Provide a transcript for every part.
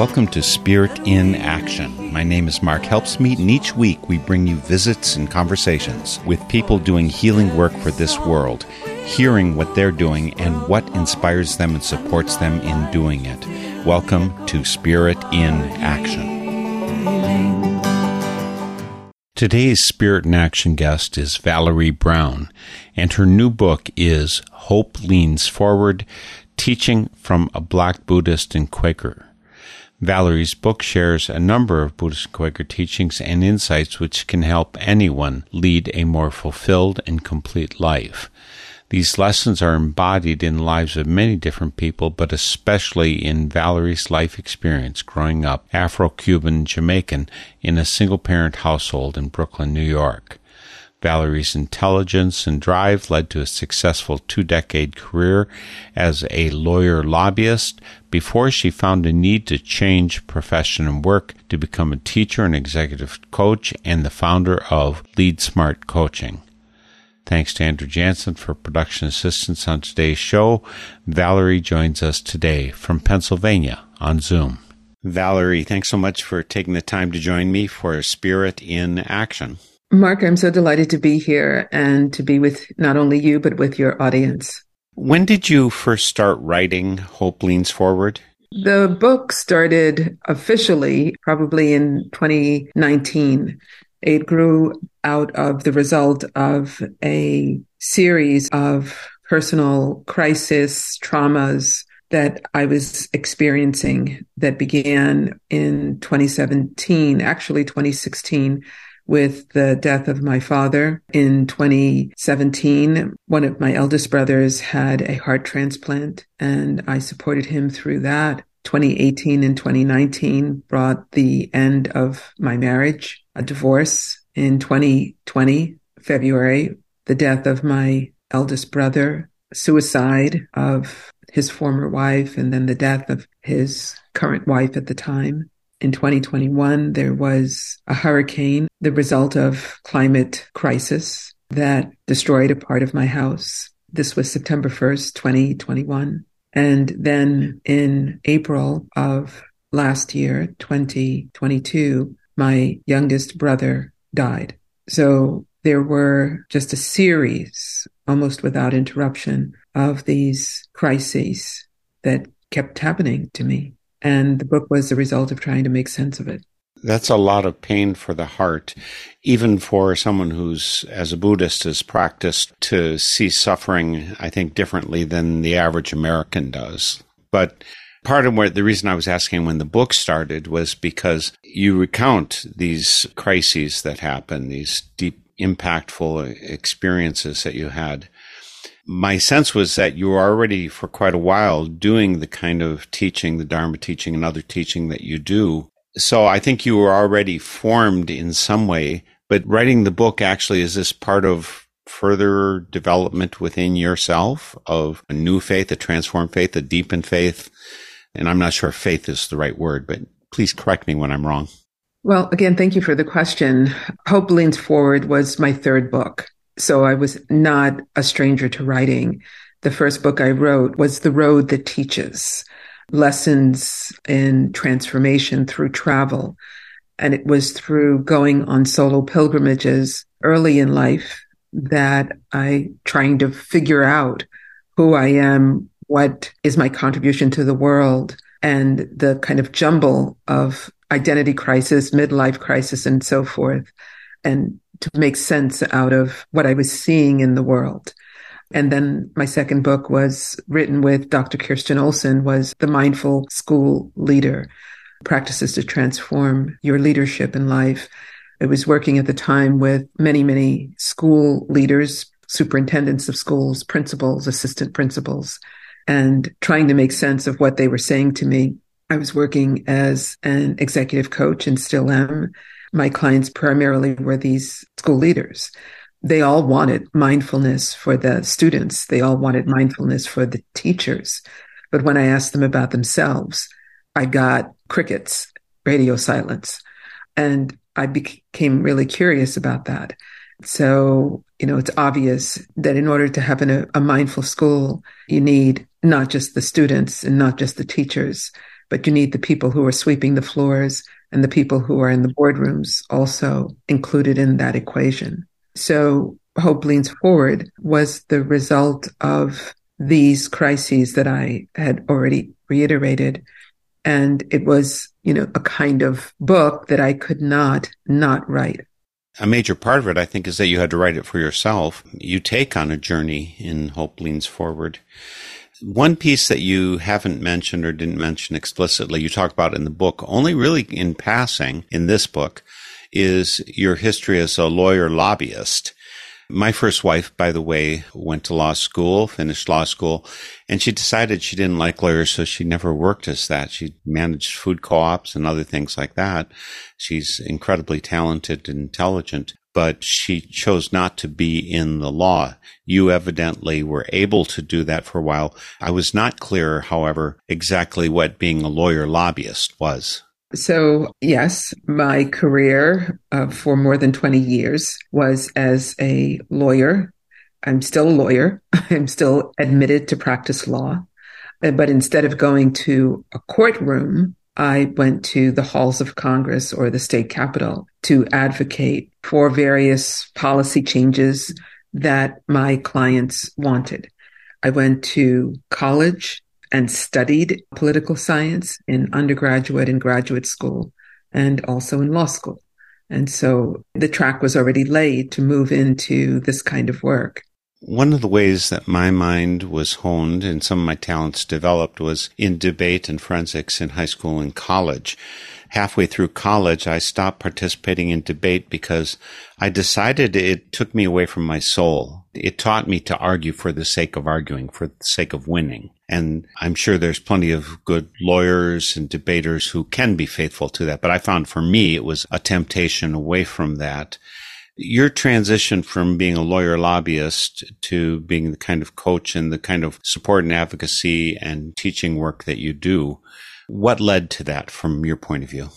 Welcome to Spirit in Action. My name is Mark Helpsmeet, and each week we bring you visits and conversations with people doing healing work for this world, hearing what they're doing and what inspires them and supports them in doing it. Welcome to Spirit in Action. Today's Spirit in Action guest is Valerie Brown, and her new book is Hope Leans Forward Teaching from a Black Buddhist and Quaker. Valerie's book shares a number of Buddhist and Quaker teachings and insights which can help anyone lead a more fulfilled and complete life. These lessons are embodied in the lives of many different people, but especially in Valerie's life experience growing up Afro Cuban Jamaican in a single parent household in Brooklyn, New York. Valerie's intelligence and drive led to a successful two decade career as a lawyer lobbyist before she found a need to change profession and work to become a teacher and executive coach and the founder of Lead Smart Coaching. Thanks to Andrew Jansen for production assistance on today's show. Valerie joins us today from Pennsylvania on Zoom. Valerie, thanks so much for taking the time to join me for Spirit in Action. Mark, I'm so delighted to be here and to be with not only you, but with your audience. When did you first start writing Hope Leans Forward? The book started officially probably in 2019. It grew out of the result of a series of personal crisis, traumas that I was experiencing that began in 2017, actually 2016 with the death of my father in 2017. One of my eldest brothers had a heart transplant and I supported him through that. 2018 and 2019 brought the end of my marriage, a divorce in 2020, February, the death of my eldest brother, suicide of his former wife, and then the death of his current wife at the time. In 2021, there was a hurricane, the result of climate crisis that destroyed a part of my house. This was September 1st, 2021. And then in April of last year, 2022, my youngest brother died. So there were just a series, almost without interruption, of these crises that kept happening to me. And the book was the result of trying to make sense of it. That's a lot of pain for the heart, even for someone who's, as a Buddhist, has practiced to see suffering, I think, differently than the average American does. But part of what the reason I was asking when the book started was because you recount these crises that happen, these deep, impactful experiences that you had my sense was that you were already for quite a while doing the kind of teaching, the Dharma teaching and other teaching that you do. So I think you were already formed in some way, but writing the book actually is this part of further development within yourself of a new faith, a transformed faith, a deepened faith. And I'm not sure faith is the right word, but please correct me when I'm wrong. Well, again, thank you for the question. Hope Leans Forward was my third book. So I was not a stranger to writing. The first book I wrote was The Road That Teaches Lessons in Transformation Through Travel. And it was through going on solo pilgrimages early in life that I trying to figure out who I am, what is my contribution to the world, and the kind of jumble of identity crisis, midlife crisis, and so forth. And to make sense out of what I was seeing in the world. And then my second book was written with Dr. Kirsten Olson was The Mindful School Leader, Practices to Transform Your Leadership in Life. I was working at the time with many, many school leaders, superintendents of schools, principals, assistant principals, and trying to make sense of what they were saying to me. I was working as an executive coach and still am my clients primarily were these school leaders. They all wanted mindfulness for the students. They all wanted mindfulness for the teachers. But when I asked them about themselves, I got crickets, radio silence. And I became really curious about that. So, you know, it's obvious that in order to have an, a mindful school, you need not just the students and not just the teachers, but you need the people who are sweeping the floors and the people who are in the boardrooms also included in that equation. So Hope Leans Forward was the result of these crises that I had already reiterated. And it was, you know, a kind of book that I could not not write. A major part of it, I think, is that you had to write it for yourself. You take on a journey in Hope Leans Forward. One piece that you haven't mentioned or didn't mention explicitly, you talk about in the book, only really in passing in this book, is your history as a lawyer lobbyist. My first wife, by the way, went to law school, finished law school, and she decided she didn't like lawyers, so she never worked as that. She managed food co-ops and other things like that. She's incredibly talented and intelligent, but she chose not to be in the law. You evidently were able to do that for a while. I was not clear, however, exactly what being a lawyer lobbyist was. So, yes, my career uh, for more than 20 years was as a lawyer. I'm still a lawyer. I'm still admitted to practice law. But instead of going to a courtroom, I went to the halls of Congress or the state capitol to advocate for various policy changes that my clients wanted. I went to college and studied political science in undergraduate and graduate school and also in law school. And so the track was already laid to move into this kind of work. One of the ways that my mind was honed and some of my talents developed was in debate and forensics in high school and college halfway through college, I stopped participating in debate because I decided it took me away from my soul. It taught me to argue for the sake of arguing, for the sake of winning. And I'm sure there's plenty of good lawyers and debaters who can be faithful to that. But I found for me, it was a temptation away from that. Your transition from being a lawyer lobbyist to being the kind of coach and the kind of support and advocacy and teaching work that you do what led to that from your point of view?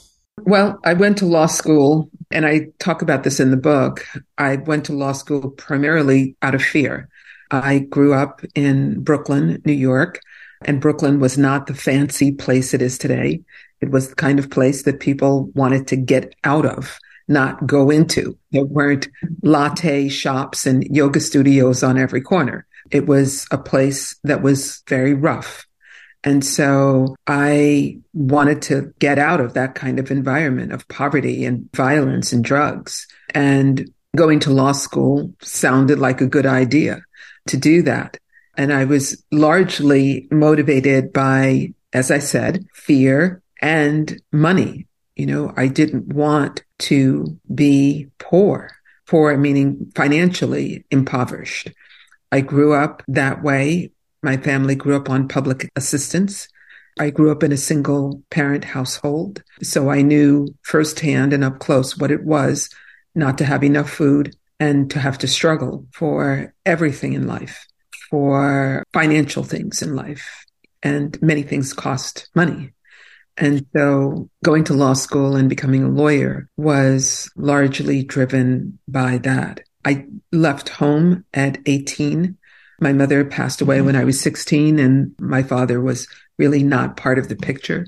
Well, I went to law school, and I talk about this in the book. I went to law school primarily out of fear. I grew up in Brooklyn, New York, and Brooklyn was not the fancy place it is today. It was the kind of place that people wanted to get out of, not go into. There weren't latte shops and yoga studios on every corner. It was a place that was very rough. And so I wanted to get out of that kind of environment of poverty and violence and drugs. And going to law school sounded like a good idea to do that. And I was largely motivated by, as I said, fear and money. You know, I didn't want to be poor, poor meaning financially impoverished. I grew up that way my family grew up on public assistance. I grew up in a single parent household. So I knew firsthand and up close what it was not to have enough food and to have to struggle for everything in life, for financial things in life. And many things cost money. And so going to law school and becoming a lawyer was largely driven by that. I left home at 18 my mother passed away when I was 16, and my father was really not part of the picture.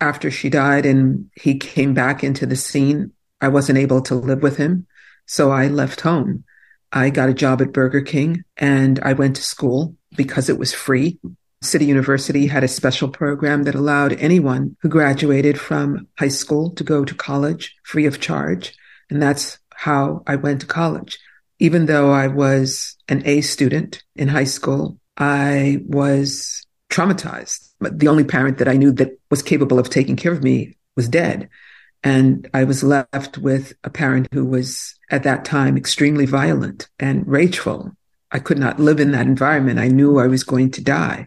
After she died and he came back into the scene, I wasn't able to live with him. So I left home. I got a job at Burger King and I went to school because it was free. City University had a special program that allowed anyone who graduated from high school to go to college free of charge. And that's how I went to college even though I was an A student in high school, I was traumatized. But the only parent that I knew that was capable of taking care of me was dead. And I was left with a parent who was at that time extremely violent and rageful. I could not live in that environment. I knew I was going to die.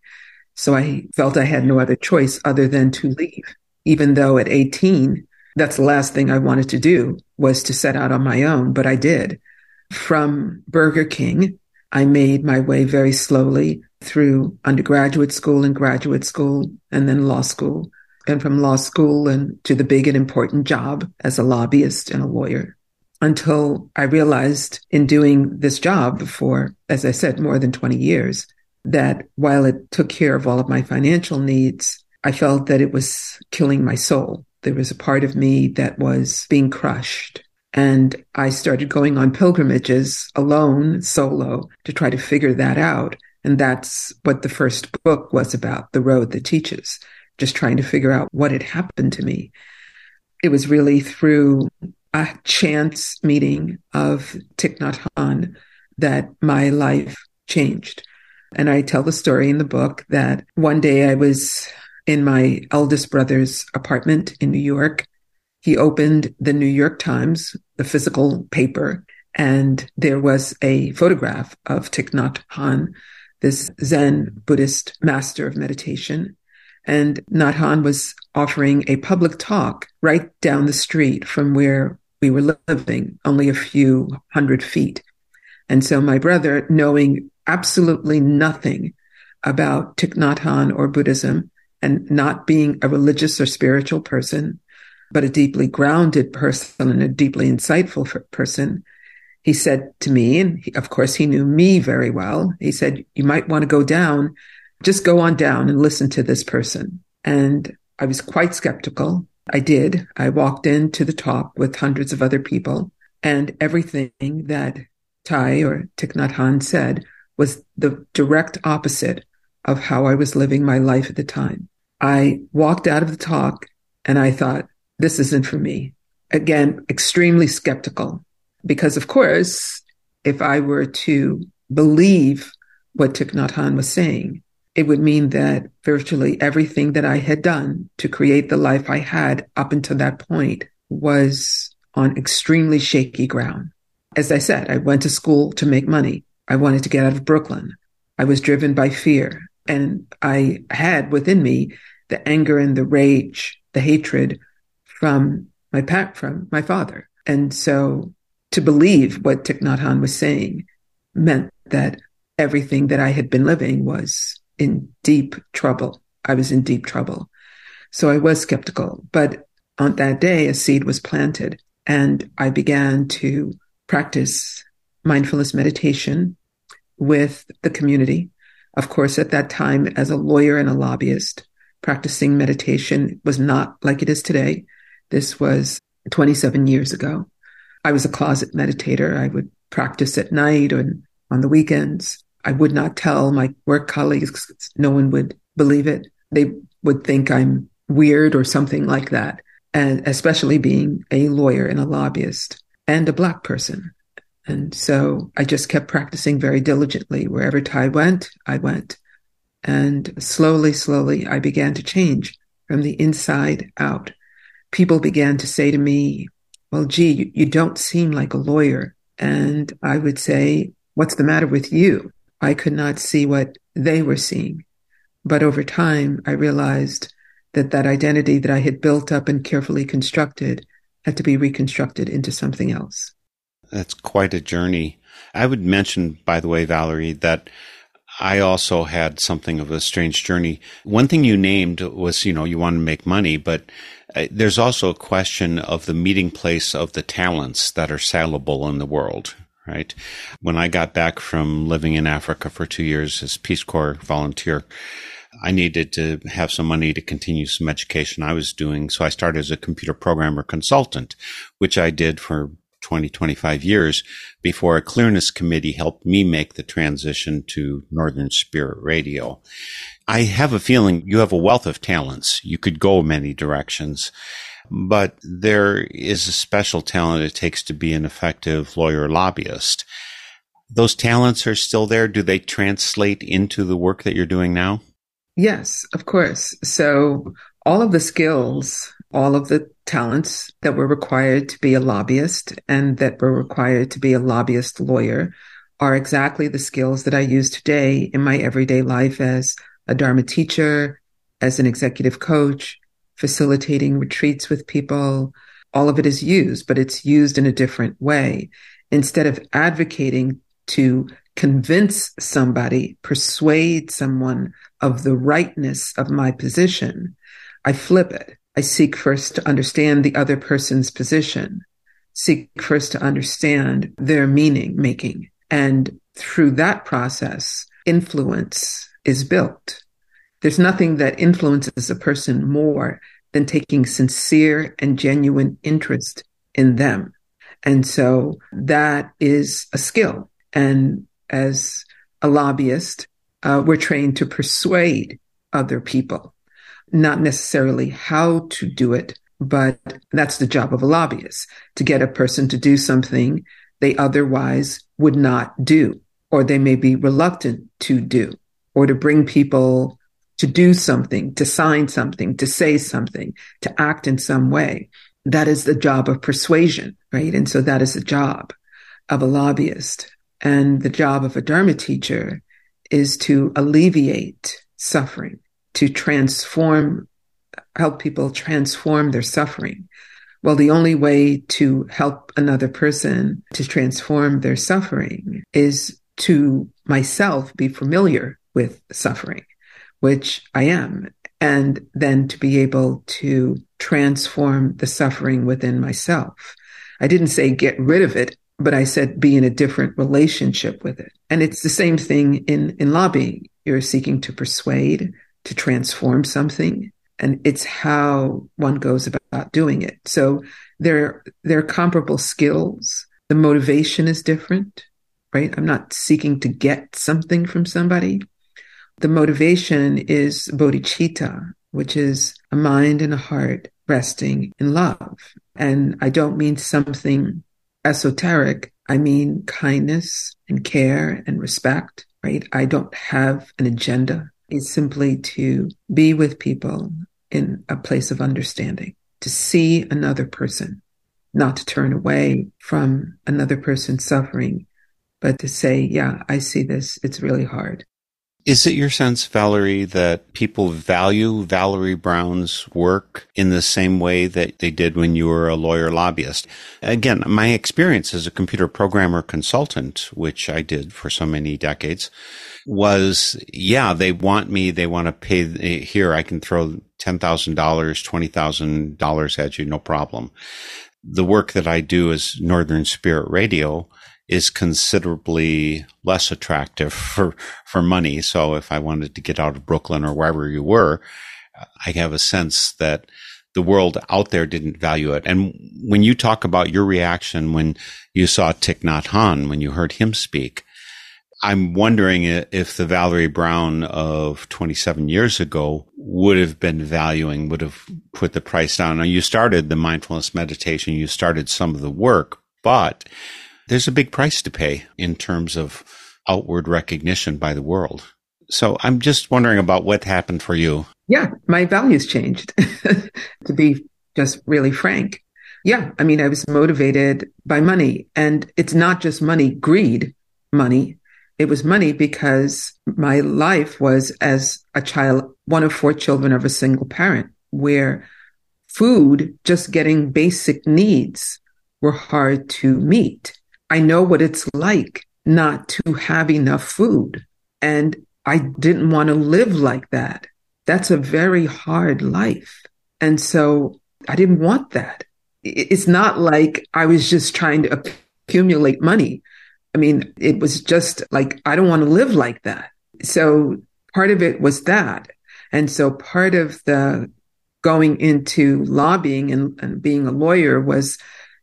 So I felt I had no other choice other than to leave. Even though at 18, that's the last thing I wanted to do was to set out on my own, but I did from Burger King. I made my way very slowly through undergraduate school and graduate school and then law school and from law school and to the big and important job as a lobbyist and a lawyer until I realized in doing this job for, as I said, more than 20 years, that while it took care of all of my financial needs, I felt that it was killing my soul. There was a part of me that was being crushed. And I started going on pilgrimages alone, solo, to try to figure that out. And that's what the first book was about, The Road That Teaches, just trying to figure out what had happened to me. It was really through a chance meeting of Thich Nhat Hanh that my life changed. And I tell the story in the book that one day I was in my eldest brother's apartment in New York. He opened the New York Times, the physical paper, and there was a photograph of Thich Nhat Hanh, this Zen Buddhist master of meditation. And Nhat Hanh was offering a public talk right down the street from where we were living, only a few hundred feet. And so my brother, knowing absolutely nothing about Thich Nhat Hanh or Buddhism and not being a religious or spiritual person, but a deeply grounded person and a deeply insightful person, he said to me, and he, of course he knew me very well, he said, you might want to go down, just go on down and listen to this person. And I was quite skeptical. I did. I walked into the talk with hundreds of other people and everything that Thay or Thich Nhat Hanh said was the direct opposite of how I was living my life at the time. I walked out of the talk and I thought, this isn't for me. Again, extremely skeptical because of course, if I were to believe what Thich Nhat Hanh was saying, it would mean that virtually everything that I had done to create the life I had up until that point was on extremely shaky ground. As I said, I went to school to make money. I wanted to get out of Brooklyn. I was driven by fear. And I had within me the anger and the rage, the hatred from my pa- from my father. And so to believe what Thich Nhat Hanh was saying meant that everything that I had been living was in deep trouble. I was in deep trouble. So I was skeptical. But on that day, a seed was planted and I began to practice mindfulness meditation with the community. Of course, at that time, as a lawyer and a lobbyist, practicing meditation was not like it is today. This was 27 years ago. I was a closet meditator. I would practice at night and on the weekends. I would not tell my work colleagues. No one would believe it. They would think I'm weird or something like that. And especially being a lawyer and a lobbyist and a black person. And so I just kept practicing very diligently. Wherever Thay went, I went. And slowly, slowly, I began to change from the inside out. People began to say to me, well, gee, you, you don't seem like a lawyer. And I would say, what's the matter with you? I could not see what they were seeing. But over time, I realized that that identity that I had built up and carefully constructed had to be reconstructed into something else. That's quite a journey. I would mention, by the way, Valerie, that I also had something of a strange journey. One thing you named was, you know, you want to make money, but uh, there's also a question of the meeting place of the talents that are salable in the world, right? When I got back from living in Africa for two years as Peace Corps volunteer, I needed to have some money to continue some education I was doing. So I started as a computer programmer consultant, which I did for 20, 25 years before a clearness committee helped me make the transition to Northern Spirit Radio. I have a feeling you have a wealth of talents. You could go many directions, but there is a special talent it takes to be an effective lawyer lobbyist. Those talents are still there. Do they translate into the work that you're doing now? Yes, of course. So all of the skills, all of the talents that were required to be a lobbyist and that were required to be a lobbyist lawyer are exactly the skills that I use today in my everyday life as a Dharma teacher, as an executive coach, facilitating retreats with people. All of it is used, but it's used in a different way. Instead of advocating to convince somebody, persuade someone of the rightness of my position, I flip it. I seek first to understand the other person's position, seek first to understand their meaning making. And through that process, influence is built. There's nothing that influences a person more than taking sincere and genuine interest in them. And so that is a skill. And as a lobbyist, uh, we're trained to persuade other people, not necessarily how to do it, but that's the job of a lobbyist to get a person to do something they otherwise would not do, or they may be reluctant to do, or to bring people to do something, to sign something, to say something, to act in some way. That is the job of persuasion, right? And so that is the job of a lobbyist. And the job of a Dharma teacher is to alleviate suffering, to transform, help people transform their suffering. Well, the only way to help another person to transform their suffering is to myself be familiar with suffering, which I am, and then to be able to transform the suffering within myself. I didn't say get rid of it, but I said be in a different relationship with it. And it's the same thing in, in lobbying. You're seeking to persuade, to transform something, and it's how one goes about doing it. So there are comparable skills. The motivation is different, right? I'm not seeking to get something from somebody. The motivation is bodhicitta, which is a mind and a heart resting in love. And I don't mean something esoteric. I mean kindness and care and respect, right? I don't have an agenda. It's simply to be with people in a place of understanding, to see another person, not to turn away from another person's suffering, but to say, yeah, I see this. It's really hard. Is it your sense, Valerie, that people value Valerie Brown's work in the same way that they did when you were a lawyer lobbyist? Again, my experience as a computer programmer consultant, which I did for so many decades, was yeah, they want me, they want to pay here, I can throw $10,000, $20,000 at you, no problem. The work that I do as Northern Spirit Radio is considerably less attractive for, for money. So if I wanted to get out of Brooklyn or wherever you were, I have a sense that the world out there didn't value it. And when you talk about your reaction when you saw Thich Nhat Hanh, when you heard him speak, I'm wondering if the Valerie Brown of 27 years ago would have been valuing, would have put the price down. Now you started the mindfulness meditation, you started some of the work, but there's a big price to pay in terms of outward recognition by the world. So I'm just wondering about what happened for you. Yeah, my values changed, to be just really frank. Yeah, I mean, I was motivated by money, and it's not just money, greed, money. It was money because my life was as a child, one of four children of a single parent, where food, just getting basic needs, were hard to meet. I know what it's like not to have enough food. And I didn't want to live like that. That's a very hard life. And so I didn't want that. It's not like I was just trying to accumulate money. I mean, it was just like, I don't want to live like that. So part of it was that. And so part of the going into lobbying and, and being a lawyer was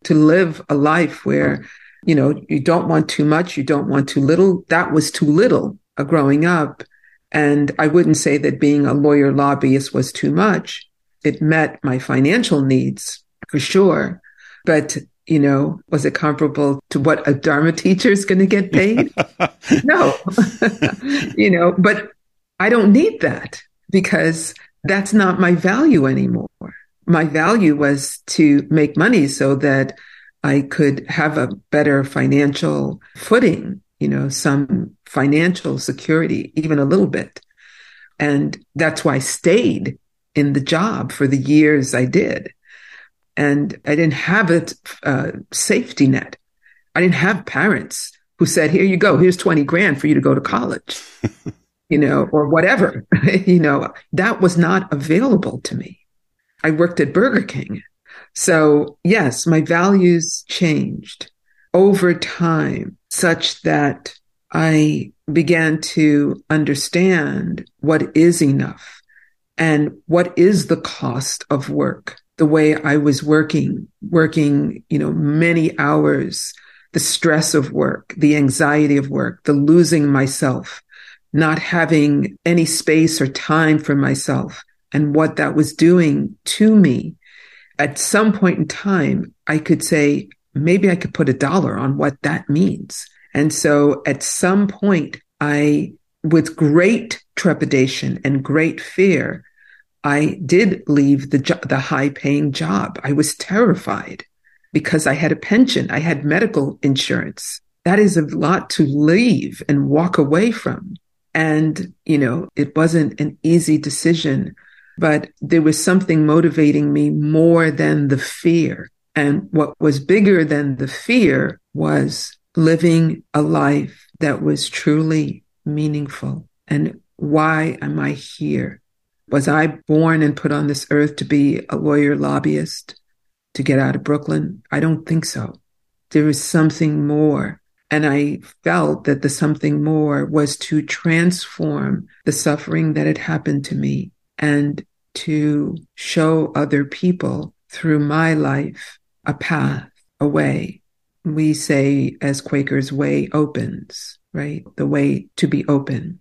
to live a life where you know, you don't want too much, you don't want too little. That was too little uh, growing up. And I wouldn't say that being a lawyer lobbyist was too much. It met my financial needs for sure. But, you know, was it comparable to what a Dharma teacher is going to get paid? no. you know, but I don't need that because that's not my value anymore. My value was to make money so that I could have a better financial footing, you know, some financial security, even a little bit. And that's why I stayed in the job for the years I did. And I didn't have a uh, safety net. I didn't have parents who said, here you go, here's 20 grand for you to go to college, you know, or whatever. you know, that was not available to me. I worked at Burger King so, yes, my values changed over time such that I began to understand what is enough and what is the cost of work. The way I was working, working, you know, many hours, the stress of work, the anxiety of work, the losing myself, not having any space or time for myself and what that was doing to me. At some point in time, I could say, maybe I could put a dollar on what that means. And so at some point, I, with great trepidation and great fear, I did leave the, jo- the high paying job. I was terrified because I had a pension. I had medical insurance. That is a lot to leave and walk away from. And, you know, it wasn't an easy decision, but there was something motivating me more than the fear. And what was bigger than the fear was living a life that was truly meaningful. And why am I here? Was I born and put on this earth to be a lawyer lobbyist to get out of Brooklyn? I don't think so. There is something more. And I felt that the something more was to transform the suffering that had happened to me and to show other people through my life a path, a way. We say, as Quakers, way opens, right? The way to be open.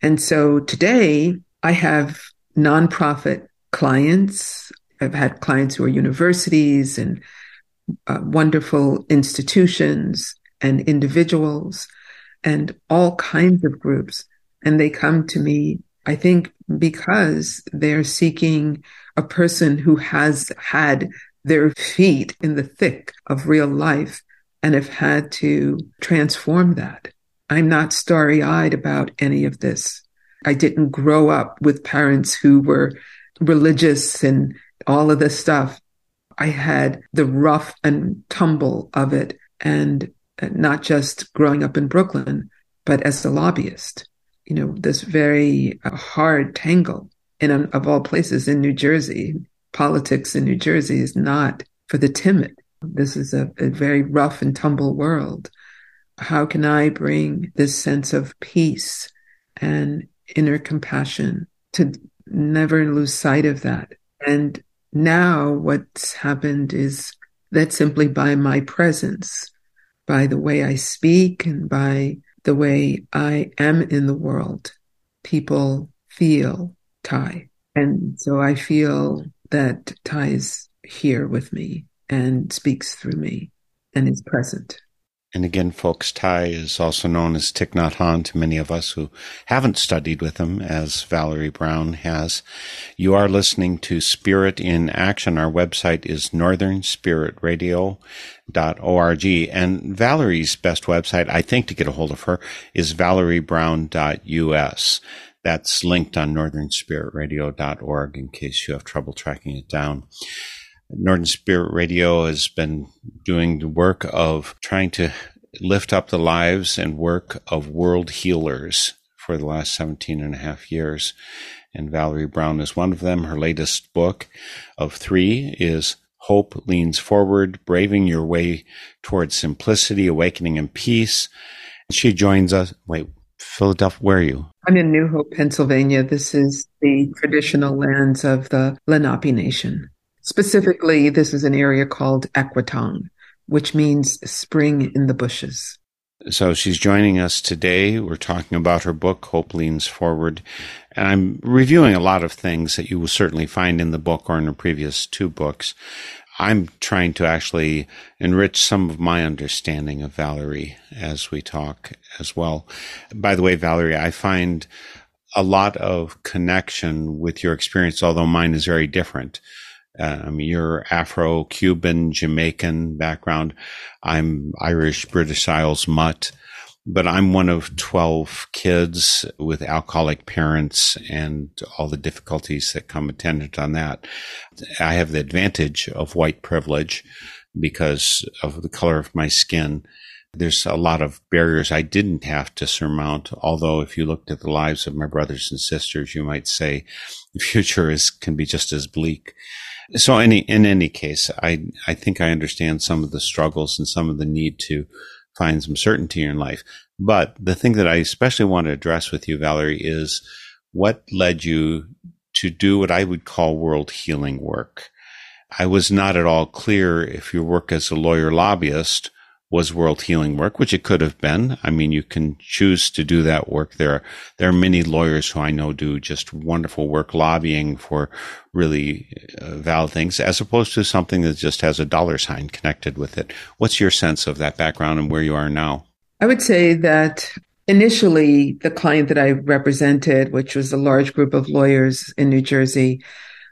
And so today I have nonprofit clients. I've had clients who are universities and uh, wonderful institutions and individuals and all kinds of groups. And they come to me, I think, because they're seeking a person who has had their feet in the thick of real life and have had to transform that. I'm not starry eyed about any of this. I didn't grow up with parents who were religious and all of this stuff. I had the rough and tumble of it and not just growing up in Brooklyn, but as a lobbyist, you know, this very uh, hard tangle in, of all places in New Jersey. Politics in New Jersey is not for the timid. This is a, a very rough and tumble world. How can I bring this sense of peace and inner compassion, to never lose sight of that. And now what's happened is that simply by my presence, by the way I speak and by the way I am in the world, people feel Thay. And so I feel that Thay is here with me and speaks through me and is present. And again, folks, Thay is also known as Thich Nhat Hanh to many of us who haven't studied with him, as Valerie Brown has. You are listening to Spirit in Action. Our website is northernspiritradio.org. And Valerie's best website, I think, to get a hold of her is valeriebrown.us. That's linked on northernspiritradio.org in case you have trouble tracking it down. Northern Spirit Radio has been doing the work of trying to lift up the lives and work of world healers for the last 17 and a half years. And Valerie Brown is one of them. Her latest book of three is Hope Leans Forward, Braving Your Way Towards Simplicity, Awakening and Peace. She joins us. Wait, Philadelphia, where are you? I'm in New Hope, Pennsylvania. This is the traditional lands of the Lenape Nation. Specifically, this is an area called Aquetong, which means spring in the bushes. So she's joining us today. We're talking about her book, Hope Leans Forward. And I'm reviewing a lot of things that you will certainly find in the book or in the previous two books. I'm trying to actually enrich some of my understanding of Valerie as we talk as well. By the way, Valerie, I find a lot of connection with your experience, although mine is very different. Um, you're Afro Cuban, Jamaican background. I'm Irish, British Isles mutt, but I'm one of 12 kids with alcoholic parents and all the difficulties that come attendant on that. I have the advantage of white privilege because of the color of my skin. There's a lot of barriers I didn't have to surmount. Although if you looked at the lives of my brothers and sisters, you might say the future is, can be just as bleak. So any, in any case, I, I think I understand some of the struggles and some of the need to find some certainty in life. But the thing that I especially want to address with you, Valerie, is what led you to do what I would call world healing work. I was not at all clear if your work as a lawyer lobbyist was world healing work, which it could have been. I mean, you can choose to do that work. There are, there are many lawyers who I know do just wonderful work lobbying for really uh, valid things as opposed to something that just has a dollar sign connected with it. What's your sense of that background and where you are now? I would say that initially the client that I represented, which was a large group of lawyers in New Jersey,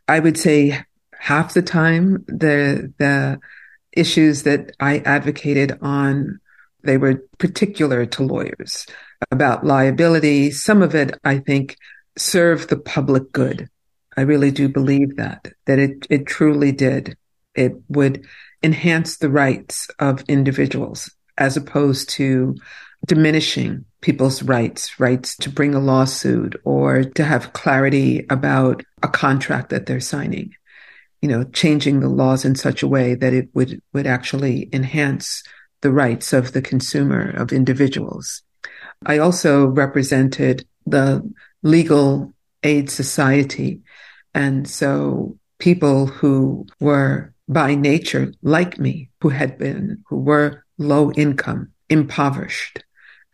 I would say half the time the, the, issues that I advocated on, they were particular to lawyers about liability. Some of it, I think, served the public good. I really do believe that, that it, it truly did. It would enhance the rights of individuals as opposed to diminishing people's rights, rights to bring a lawsuit or to have clarity about a contract that they're signing you know, changing the laws in such a way that it would, would actually enhance the rights of the consumer, of individuals. I also represented the Legal Aid Society. And so people who were by nature like me, who had been, who were low income, impoverished.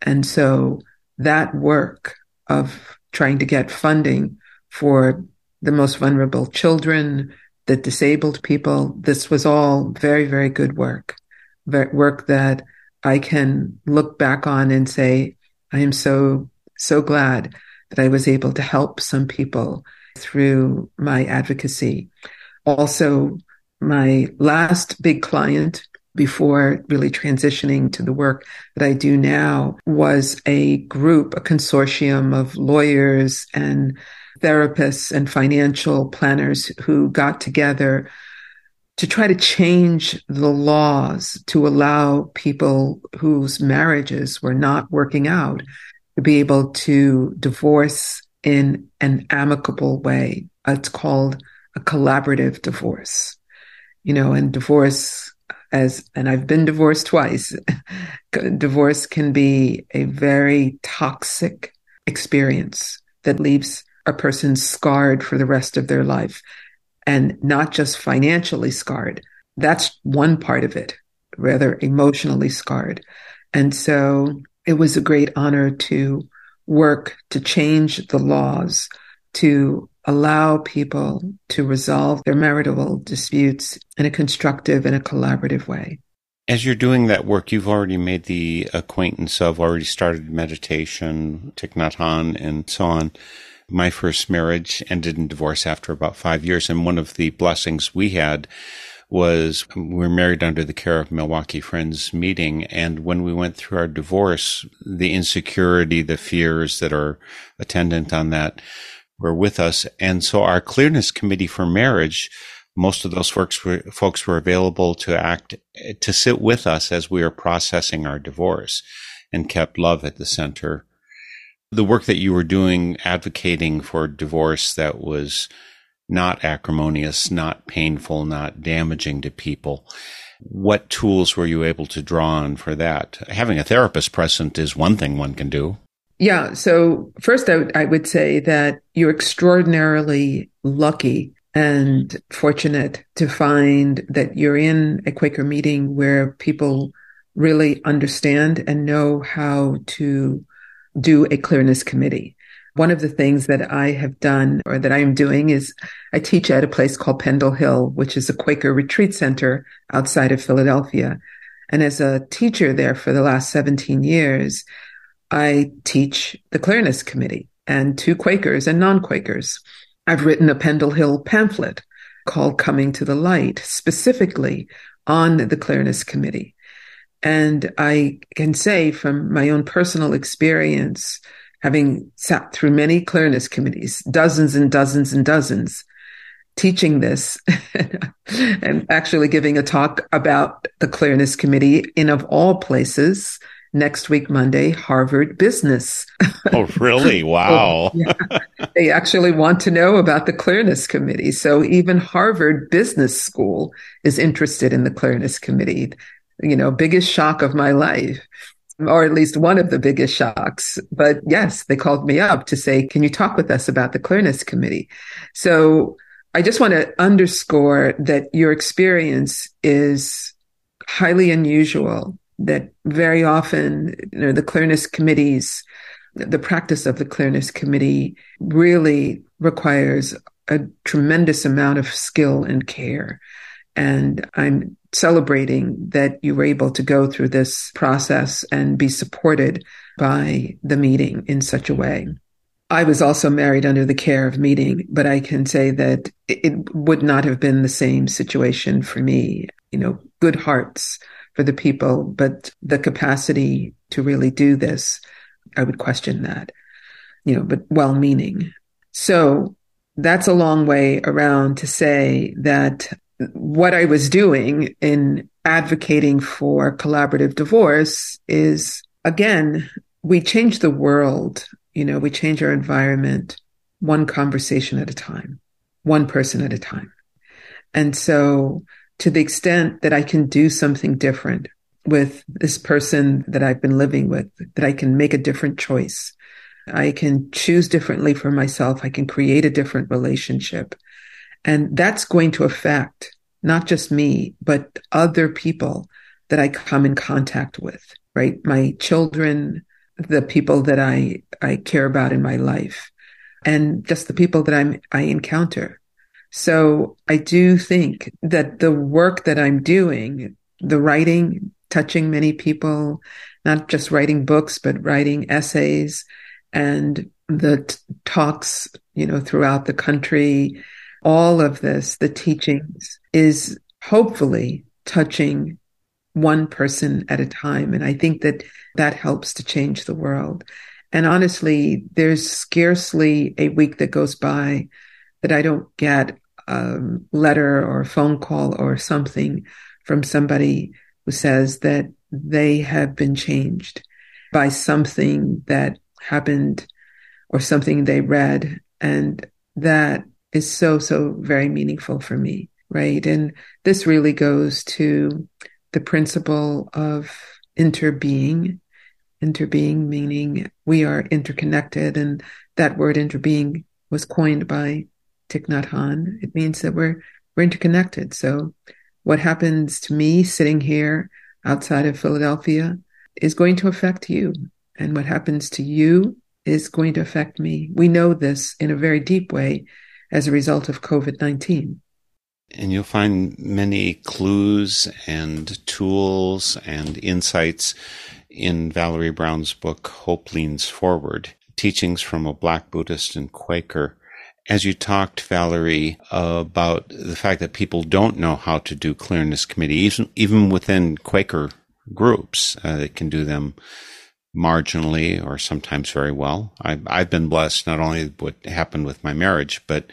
And so that work of trying to get funding for the most vulnerable children, the disabled people. This was all very, very good work, work that I can look back on and say, I am so, so glad that I was able to help some people through my advocacy. Also, my last big client before really transitioning to the work that I do now was a group, a consortium of lawyers and therapists and financial planners who got together to try to change the laws to allow people whose marriages were not working out to be able to divorce in an amicable way. It's called a collaborative divorce. You know, and divorce as, and I've been divorced twice. divorce can be a very toxic experience that leaves a person scarred for the rest of their life and not just financially scarred. That's one part of it, rather emotionally scarred. And so it was a great honor to work to change the laws to allow people to resolve their marital disputes in a constructive and a collaborative way. As you're doing that work, you've already made the acquaintance of already started meditation, Thich Nhat Hanh, and so on my first marriage ended in divorce after about five years. And one of the blessings we had was we were married under the care of Milwaukee Friends meeting. And when we went through our divorce, the insecurity, the fears that are attendant on that were with us. And so our clearness committee for marriage, most of those folks were, folks were available to act, to sit with us as we were processing our divorce and kept love at the center the work that you were doing advocating for divorce that was not acrimonious, not painful, not damaging to people. What tools were you able to draw on for that? Having a therapist present is one thing one can do. Yeah. So, first, I, w- I would say that you're extraordinarily lucky and fortunate to find that you're in a Quaker meeting where people really understand and know how to do a clearness committee. One of the things that I have done or that I am doing is I teach at a place called Pendle Hill, which is a Quaker retreat center outside of Philadelphia. And as a teacher there for the last 17 years, I teach the clearness committee and to Quakers and non-Quakers. I've written a Pendle Hill pamphlet called Coming to the Light specifically on the clearness committee. And I can say from my own personal experience, having sat through many clearness committees, dozens and dozens and dozens, teaching this and actually giving a talk about the clearness committee in of all places next week monday harvard business. Oh really? Wow. Oh, yeah. they actually want to know about the clearness committee. So even harvard business school is interested in the clearness committee you know, biggest shock of my life, or at least one of the biggest shocks. But yes, they called me up to say, can you talk with us about the Clearness Committee? So I just want to underscore that your experience is highly unusual, that very often, you know, the Clearness Committees, the practice of the Clearness Committee really requires a tremendous amount of skill and care. And I'm celebrating that you were able to go through this process and be supported by the meeting in such a way. I was also married under the care of meeting, but I can say that it would not have been the same situation for me. You know, good hearts for the people, but the capacity to really do this, I would question that, you know, but well meaning. So that's a long way around to say that what I was doing in advocating for collaborative divorce is again, we change the world, you know, we change our environment one conversation at a time, one person at a time. And so to the extent that I can do something different with this person that I've been living with, that I can make a different choice. I can choose differently for myself. I can create a different relationship. And that's going to affect not just me, but other people that I come in contact with, right? My children, the people that I, I care about in my life and just the people that I'm, I encounter. So I do think that the work that I'm doing, the writing, touching many people, not just writing books, but writing essays and the t- talks, you know, throughout the country, all of this, the teachings is hopefully touching one person at a time. And I think that that helps to change the world. And honestly, there's scarcely a week that goes by that I don't get a letter or a phone call or something from somebody who says that they have been changed by something that happened or something they read. And that is so, so very meaningful for me, right? And this really goes to the principle of interbeing. Interbeing meaning we are interconnected, and that word interbeing was coined by Thich Nhat Hanh. It means that we're we're interconnected. So, what happens to me sitting here outside of Philadelphia is going to affect you, and what happens to you is going to affect me. We know this in a very deep way as a result of COVID 19. And you'll find many clues and tools and insights in Valerie Brown's book, Hope Leans Forward Teachings from a Black Buddhist and Quaker. As you talked, Valerie, about the fact that people don't know how to do clearness committee, even, even within Quaker groups, uh, they can do them marginally or sometimes very well. I, I've been blessed not only what happened with my marriage, but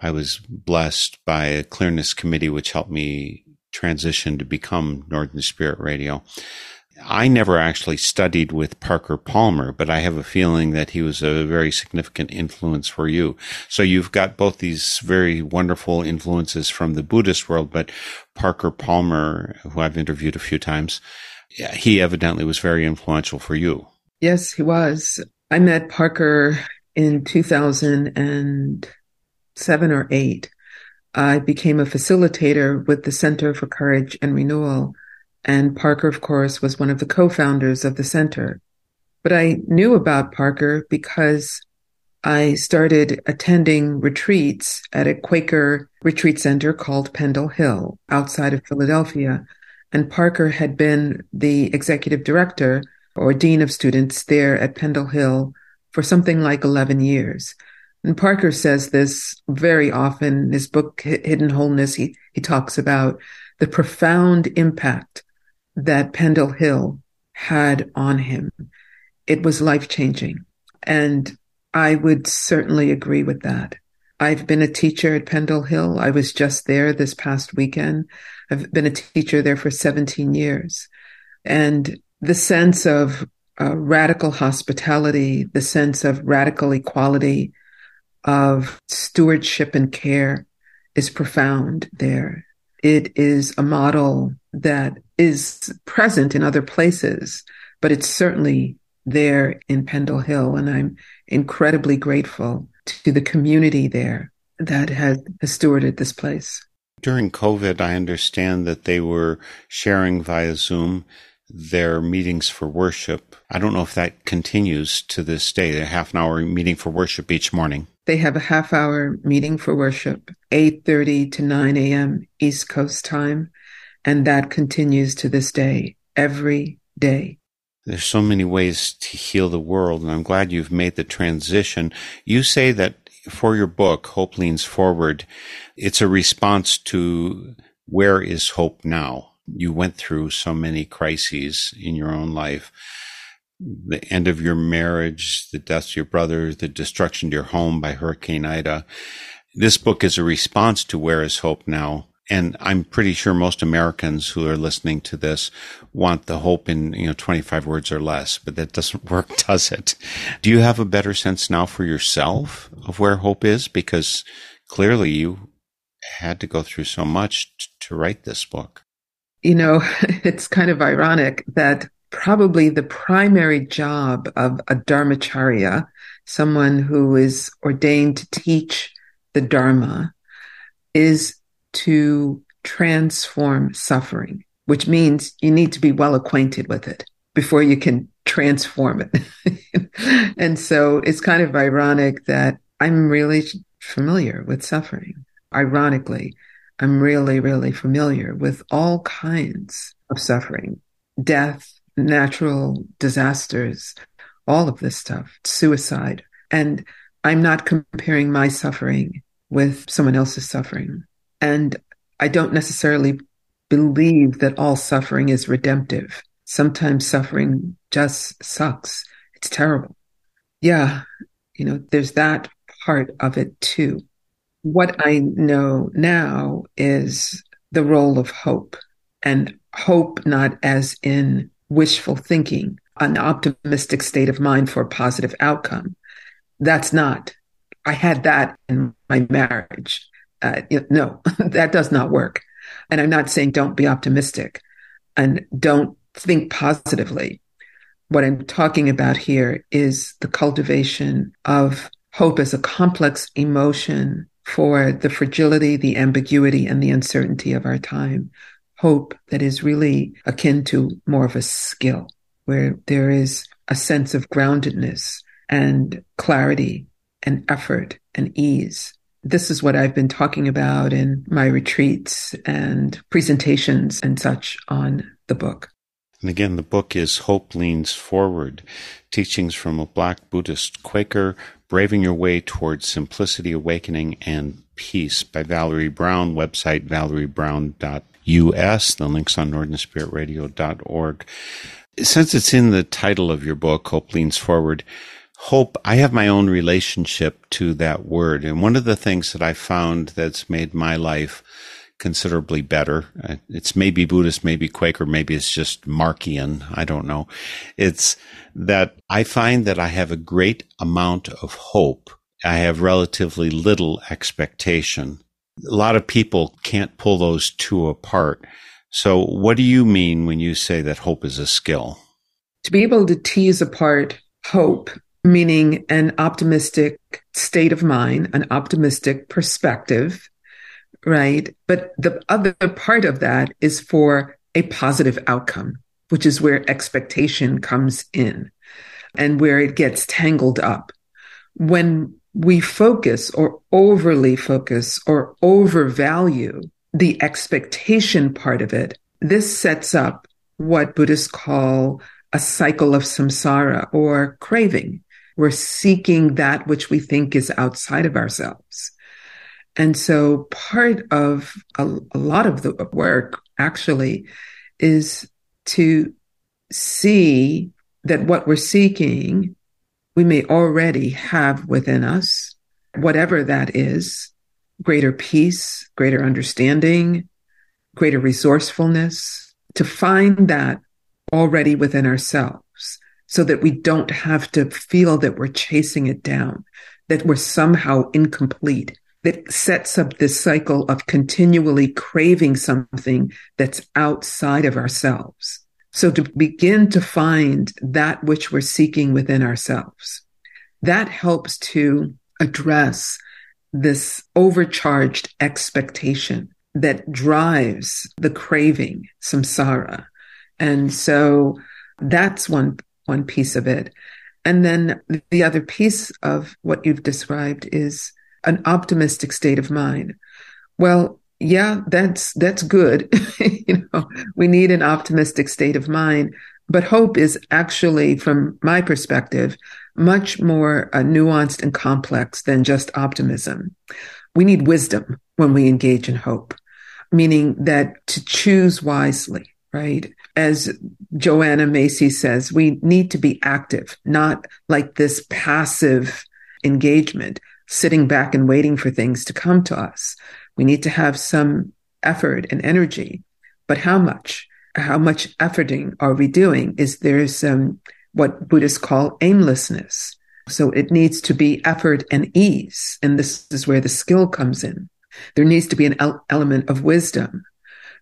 I was blessed by a clearness committee which helped me transition to become Northern Spirit Radio. I never actually studied with Parker Palmer, but I have a feeling that he was a very significant influence for you. So you've got both these very wonderful influences from the Buddhist world, but Parker Palmer, who I've interviewed a few times, he evidently was very influential for you. Yes, he was. I met Parker in 2007 or 8. I became a facilitator with the Center for Courage and Renewal. And Parker, of course, was one of the co founders of the center. But I knew about Parker because I started attending retreats at a Quaker retreat center called Pendle Hill outside of Philadelphia. And Parker had been the executive director or dean of students there at Pendle Hill for something like 11 years. And Parker says this very often in his book, Hidden Wholeness. He, he talks about the profound impact that Pendle Hill had on him. It was life changing. And I would certainly agree with that. I've been a teacher at Pendle Hill. I was just there this past weekend. I've been a teacher there for 17 years. And the sense of uh, radical hospitality, the sense of radical equality, of stewardship and care is profound there. It is a model that is present in other places, but it's certainly there in Pendle Hill. And I'm incredibly grateful to the community there that has, has stewarded this place. During COVID, I understand that they were sharing via Zoom their meetings for worship. I don't know if that continues to this day, a half an hour meeting for worship each morning. They have a half hour meeting for worship, 8:30 to 9 a.m. East Coast time, and that continues to this day, every day. There's so many ways to heal the world, and I'm glad you've made the transition. You say that for your book, Hope Leans Forward, it's a response to where is hope now? You went through so many crises in your own life. The end of your marriage, the death of your brother, the destruction to your home by Hurricane Ida. This book is a response to where is hope now? And I'm pretty sure most Americans who are listening to this want the hope in, you know, 25 words or less, but that doesn't work, does it? Do you have a better sense now for yourself of where hope is? Because clearly you had to go through so much t- to write this book. You know, it's kind of ironic that probably the primary job of a dharmacharya, someone who is ordained to teach the dharma, is to transform suffering, which means you need to be well acquainted with it before you can transform it. and so it's kind of ironic that I'm really familiar with suffering. Ironically, I'm really, really familiar with all kinds of suffering, death, natural disasters, all of this stuff, suicide. And I'm not comparing my suffering with someone else's suffering. And I don't necessarily believe that all suffering is redemptive. Sometimes suffering just sucks. It's terrible. Yeah, you know, there's that part of it too. What I know now is the role of hope and hope not as in wishful thinking, an optimistic state of mind for a positive outcome. That's not. I had that in my marriage uh, no, that does not work. And I'm not saying don't be optimistic and don't think positively. What I'm talking about here is the cultivation of hope as a complex emotion for the fragility, the ambiguity, and the uncertainty of our time. Hope that is really akin to more of a skill, where there is a sense of groundedness and clarity and effort and ease this is what I've been talking about in my retreats and presentations and such on the book. And again, the book is Hope Leans Forward Teachings from a Black Buddhist Quaker, Braving Your Way Towards Simplicity, Awakening, and Peace by Valerie Brown. Website valeriebrown.us. The link's on northernspiritradio.org. Since it's in the title of your book, Hope Leans Forward, hope, I have my own relationship to that word. And one of the things that I found that's made my life considerably better, uh, it's maybe Buddhist, maybe Quaker, maybe it's just Markian. I don't know. It's that I find that I have a great amount of hope. I have relatively little expectation. A lot of people can't pull those two apart. So what do you mean when you say that hope is a skill? To be able to tease apart hope meaning an optimistic state of mind, an optimistic perspective, right? But the other part of that is for a positive outcome, which is where expectation comes in and where it gets tangled up. When we focus or overly focus or overvalue the expectation part of it, this sets up what Buddhists call a cycle of samsara or craving. We're seeking that which we think is outside of ourselves. And so part of a, a lot of the work actually is to see that what we're seeking, we may already have within us, whatever that is, greater peace, greater understanding, greater resourcefulness, to find that already within ourselves so that we don't have to feel that we're chasing it down, that we're somehow incomplete that sets up this cycle of continually craving something that's outside of ourselves. So to begin to find that which we're seeking within ourselves, that helps to address this overcharged expectation that drives the craving, samsara. And so that's one, one piece of it. And then the other piece of what you've described is an optimistic state of mind. Well, yeah, that's, that's good. you know, we need an optimistic state of mind, but hope is actually, from my perspective, much more uh, nuanced and complex than just optimism. We need wisdom when we engage in hope, meaning that to choose wisely, right? As Joanna Macy says, we need to be active, not like this passive engagement, sitting back and waiting for things to come to us. We need to have some effort and energy, but how much? How much efforting are we doing? Is there some what Buddhists call aimlessness? So it needs to be effort and ease. And this is where the skill comes in. There needs to be an el- element of wisdom,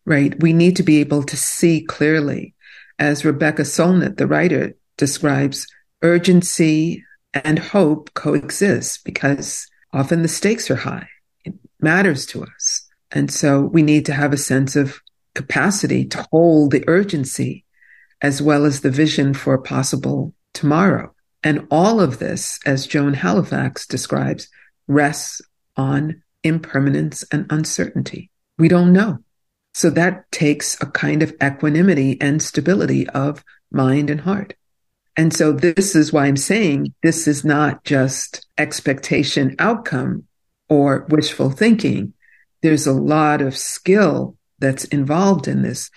right? We need to be able to see clearly. As Rebecca Solnit, the writer, describes, urgency and hope coexist because often the stakes are high. It matters to us. And so we need to have a sense of capacity to hold the urgency as well as the vision for a possible tomorrow. And all of this, as Joan Halifax describes, rests on impermanence and uncertainty. We don't know. So that takes a kind of equanimity and stability of mind and heart. And so this is why I'm saying this is not just expectation outcome or wishful thinking. There's a lot of skill that's involved in this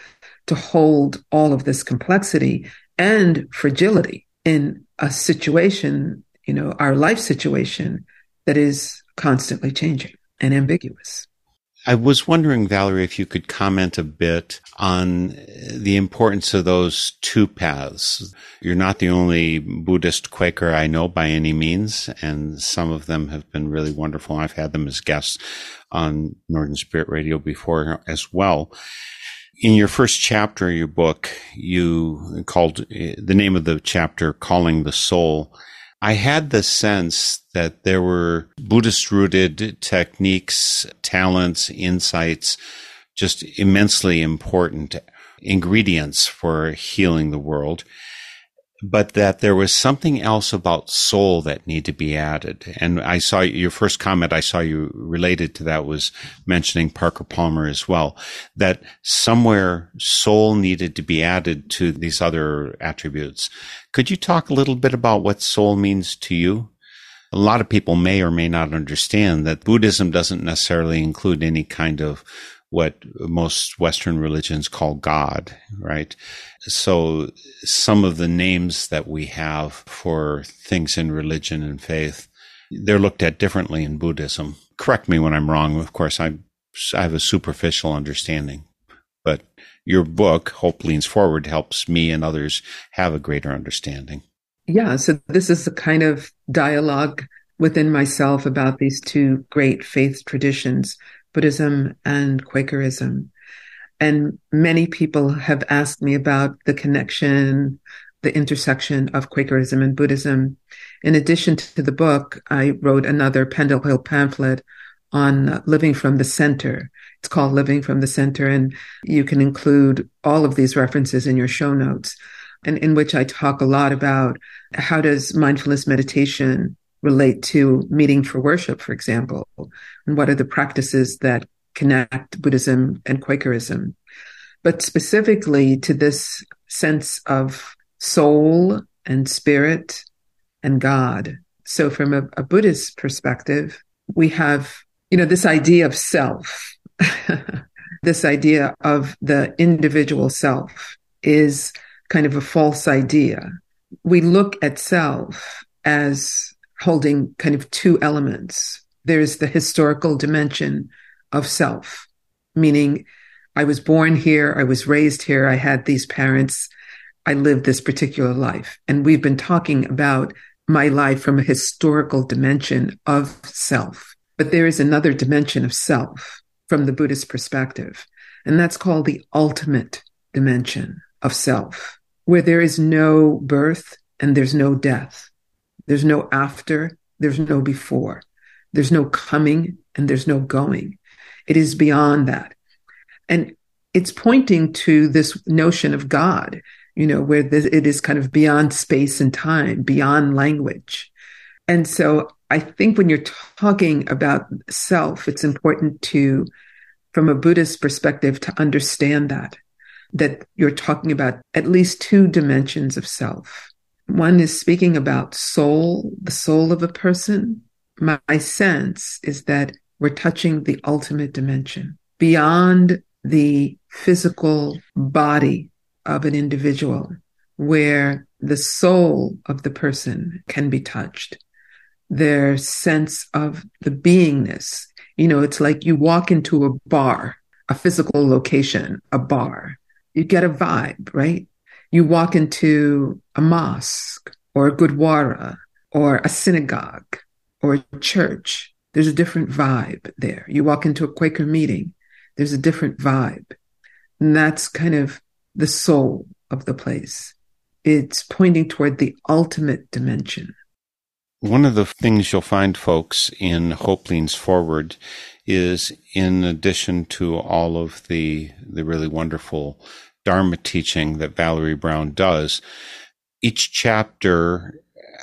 to hold all of this complexity and fragility in a situation, you know, our life situation that is constantly changing and ambiguous. I was wondering, Valerie, if you could comment a bit on the importance of those two paths. You're not the only Buddhist Quaker I know by any means, and some of them have been really wonderful. I've had them as guests on Northern Spirit Radio before as well in your first chapter of your book, you called eh, the name of the chapter Calling the Soul. I had the sense that there were Buddhist rooted techniques, talents, insights, just immensely important ingredients for healing the world but that there was something else about soul that need to be added. And I saw your first comment I saw you related to that was mentioning Parker Palmer as well, that somewhere soul needed to be added to these other attributes. Could you talk a little bit about what soul means to you? A lot of people may or may not understand that Buddhism doesn't necessarily include any kind of what most Western religions call God, right? So some of the names that we have for things in religion and faith, they're looked at differently in Buddhism. Correct me when I'm wrong. Of course, I, I have a superficial understanding, but your book, Hope Leans Forward, helps me and others have a greater understanding. Yeah. So this is a kind of dialogue within myself about these two great faith traditions Buddhism and Quakerism. And many people have asked me about the connection, the intersection of Quakerism and Buddhism. In addition to the book, I wrote another Pendle Hill pamphlet on living from the center. It's called Living from the Center, and you can include all of these references in your show notes, and in which I talk a lot about how does mindfulness meditation relate to meeting for worship, for example? And what are the practices that connect Buddhism and Quakerism? But specifically to this sense of soul and spirit and God. So from a, a Buddhist perspective, we have, you know, this idea of self, this idea of the individual self is kind of a false idea. We look at self as holding kind of two elements. There's the historical dimension of self, meaning I was born here, I was raised here, I had these parents, I lived this particular life. And we've been talking about my life from a historical dimension of self. But there is another dimension of self from the Buddhist perspective, and that's called the ultimate dimension of self, where there is no birth and there's no death. There's no after, there's no before. There's no coming and there's no going. It is beyond that. And it's pointing to this notion of God, you know, where it is kind of beyond space and time, beyond language. And so I think when you're talking about self, it's important to, from a Buddhist perspective, to understand that, that you're talking about at least two dimensions of self. One is speaking about soul, the soul of a person. My, my sense is that we're touching the ultimate dimension beyond the physical body of an individual, where the soul of the person can be touched, their sense of the beingness. You know, it's like you walk into a bar, a physical location, a bar, you get a vibe, right? You walk into a mosque or a gurdwara or a synagogue or a church. There's a different vibe there. You walk into a Quaker meeting, there's a different vibe. And that's kind of the soul of the place. It's pointing toward the ultimate dimension. One of the things you'll find, folks, in Hope Leans Forward is in addition to all of the, the really wonderful Dharma teaching that Valerie Brown does, each chapter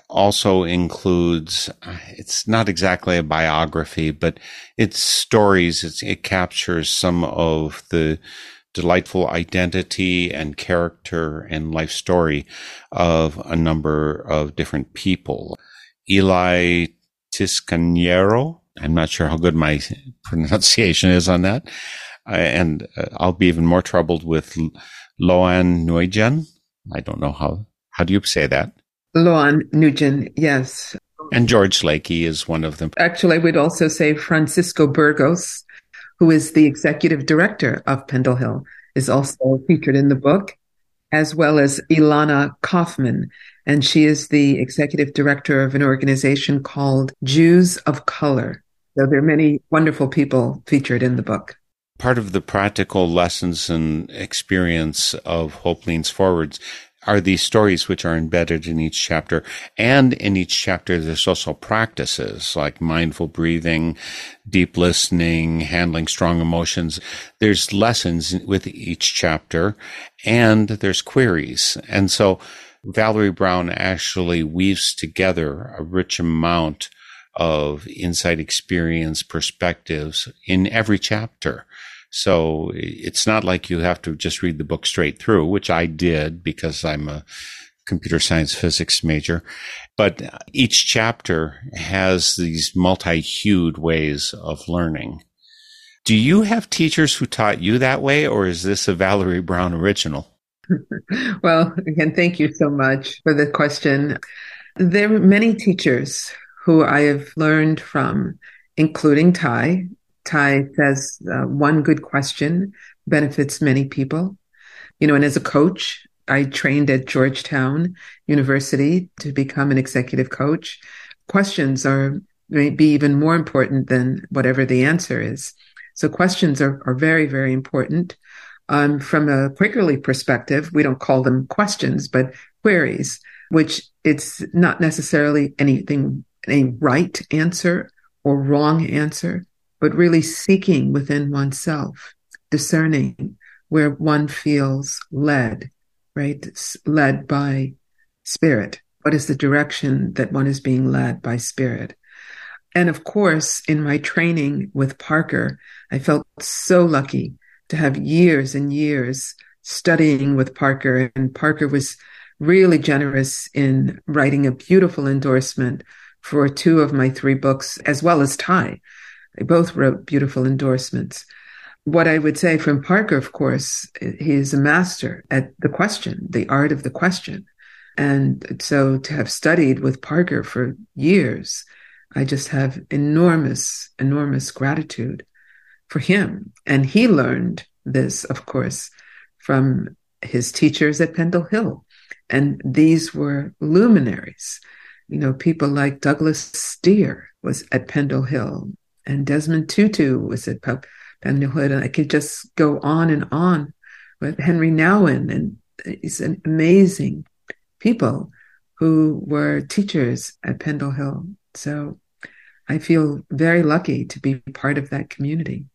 also includes it's not exactly a biography but it's stories it's, it captures some of the delightful identity and character and life story of a number of different people. Eli tiscaniero i'm not sure how good my pronunciation is on that uh, and uh, i'll be even more troubled with loan nguyen i don't know how how do you say that Loan Nguyen, yes. And George Lakey is one of them. Actually, I would also say Francisco Burgos, who is the executive director of Pendle Hill, is also featured in the book, as well as Ilana Kaufman. And she is the executive director of an organization called Jews of Color. So there are many wonderful people featured in the book. Part of the practical lessons and experience of Hope Leans Forwards are these stories which are embedded in each chapter. And in each chapter, there's also practices like mindful breathing, deep listening, handling strong emotions. There's lessons with each chapter and there's queries. And so Valerie Brown actually weaves together a rich amount of insight, experience, perspectives in every chapter. So it's not like you have to just read the book straight through, which I did because I'm a computer science physics major. But uh, each chapter has these multi-hued ways of learning. Do you have teachers who taught you that way, or is this a Valerie Brown original? well, again, thank you so much for the question. There are many teachers who I have learned from, including Thay, Thay says uh, one good question benefits many people. You know, and as a coach, I trained at Georgetown University to become an executive coach. Questions are maybe even more important than whatever the answer is. So questions are, are very, very important. Um, from a Quakerly perspective, we don't call them questions, but queries, which it's not necessarily anything, a right answer or wrong answer but really seeking within oneself, discerning where one feels led, right? Led by spirit. What is the direction that one is being led by spirit? And of course, in my training with Parker, I felt so lucky to have years and years studying with Parker. And Parker was really generous in writing a beautiful endorsement for two of my three books, as well as Thay. They both wrote beautiful endorsements. What I would say from Parker, of course, he is a master at the question, the art of the question. And so to have studied with Parker for years, I just have enormous, enormous gratitude for him. And he learned this, of course, from his teachers at Pendle Hill. And these were luminaries. You know, people like Douglas Steere was at Pendle Hill and Desmond Tutu was at Pendle Hill, and I could just go on and on with Henri Nouwen, and he's an amazing people who were teachers at Pendle Hill. So I feel very lucky to be part of that community.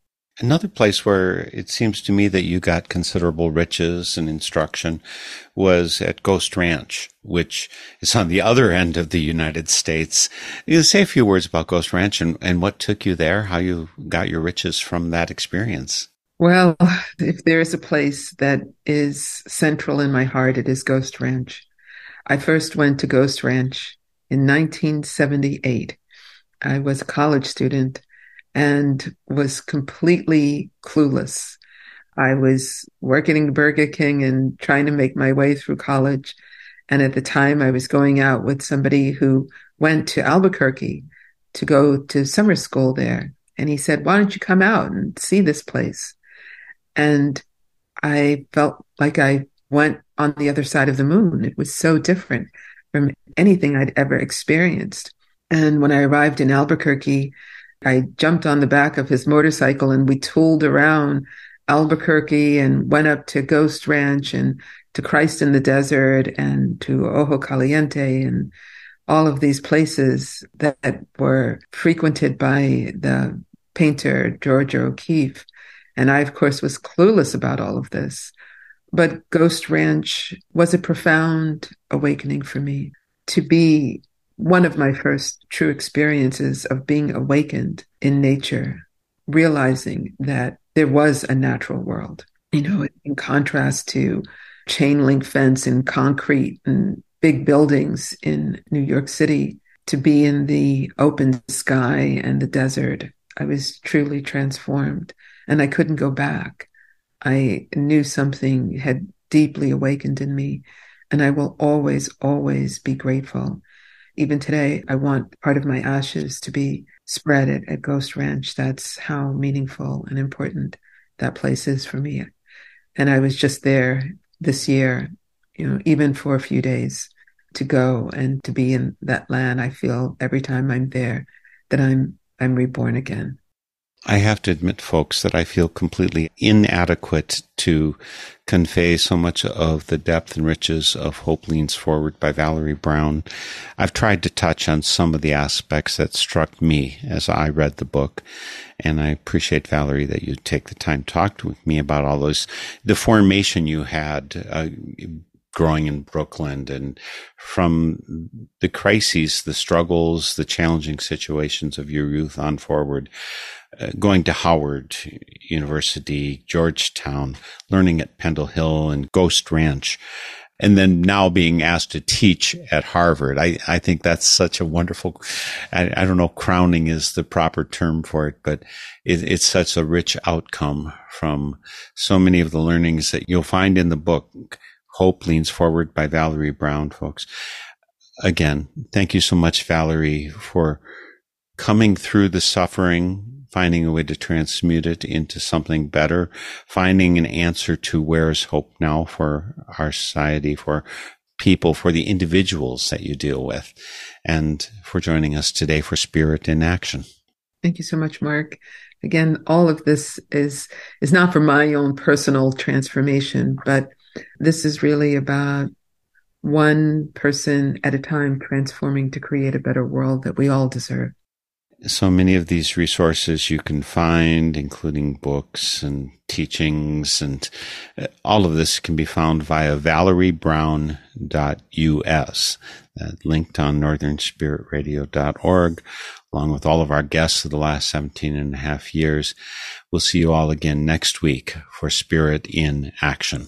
Another place where it seems to me that you got considerable riches and instruction was at Ghost Ranch, which is on the other end of the United States. You say a few words about Ghost Ranch and, and what took you there, how you got your riches from that experience. Well, if there is a place that is central in my heart, it is Ghost Ranch. I first went to Ghost Ranch in 1978. I was a college student and was completely clueless. I was working in Burger King and trying to make my way through college. And at the time, I was going out with somebody who went to Albuquerque to go to summer school there. And he said, Why don't you come out and see this place? And I felt like I went on the other side of the moon. It was so different from anything I'd ever experienced. And when I arrived in Albuquerque, I jumped on the back of his motorcycle and we tooled around Albuquerque and went up to Ghost Ranch and to Christ in the Desert and to Ojo Caliente and all of these places that were frequented by the painter Georgia O'Keeffe. And I, of course, was clueless about all of this. But Ghost Ranch was a profound awakening for me to be one of my first true experiences of being awakened in nature, realizing that there was a natural world, you know, in contrast to chain link fence and concrete and big buildings in New York City, to be in the open sky and the desert. I was truly transformed and I couldn't go back. I knew something had deeply awakened in me, and I will always, always be grateful even today, I want part of my ashes to be spread at, at Ghost Ranch. That's how meaningful and important that place is for me. And I was just there this year, you know, even for a few days to go and to be in that land. I feel every time I'm there that I'm I'm reborn again. I have to admit, folks, that I feel completely inadequate to convey so much of the depth and riches of Hope Leans Forward by Valerie Brown. I've tried to touch on some of the aspects that struck me as I read the book. And I appreciate, Valerie, that you take the time to talk with me about all those, the formation you had, uh, growing in Brooklyn and from the crises, the struggles, the challenging situations of your youth on forward uh, going to Howard University, Georgetown, learning at Pendle Hill and Ghost Ranch, and then now being asked to teach at Harvard. I, I think that's such a wonderful, I, I don't know, crowning is the proper term for it, but it, it's such a rich outcome from so many of the learnings that you'll find in the book. Hope Leans Forward by Valerie Brown, folks. Again, thank you so much, Valerie, for coming through the suffering finding a way to transmute it into something better, finding an answer to where is hope now for our society, for people, for the individuals that you deal with, and for joining us today for Spirit in Action. Thank you so much, Mark. Again, all of this is is not for my own personal transformation, but this is really about one person at a time transforming to create a better world that we all deserve so many of these resources you can find, including books and teachings, and uh, all of this can be found via valeriebrown.us, that linked on northernspiritradio.org, along with all of our guests of the last 17 and a half years. We'll see you all again next week for Spirit in Action.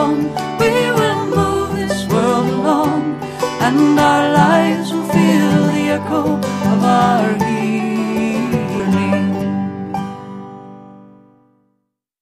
our lives will feel the echo of our.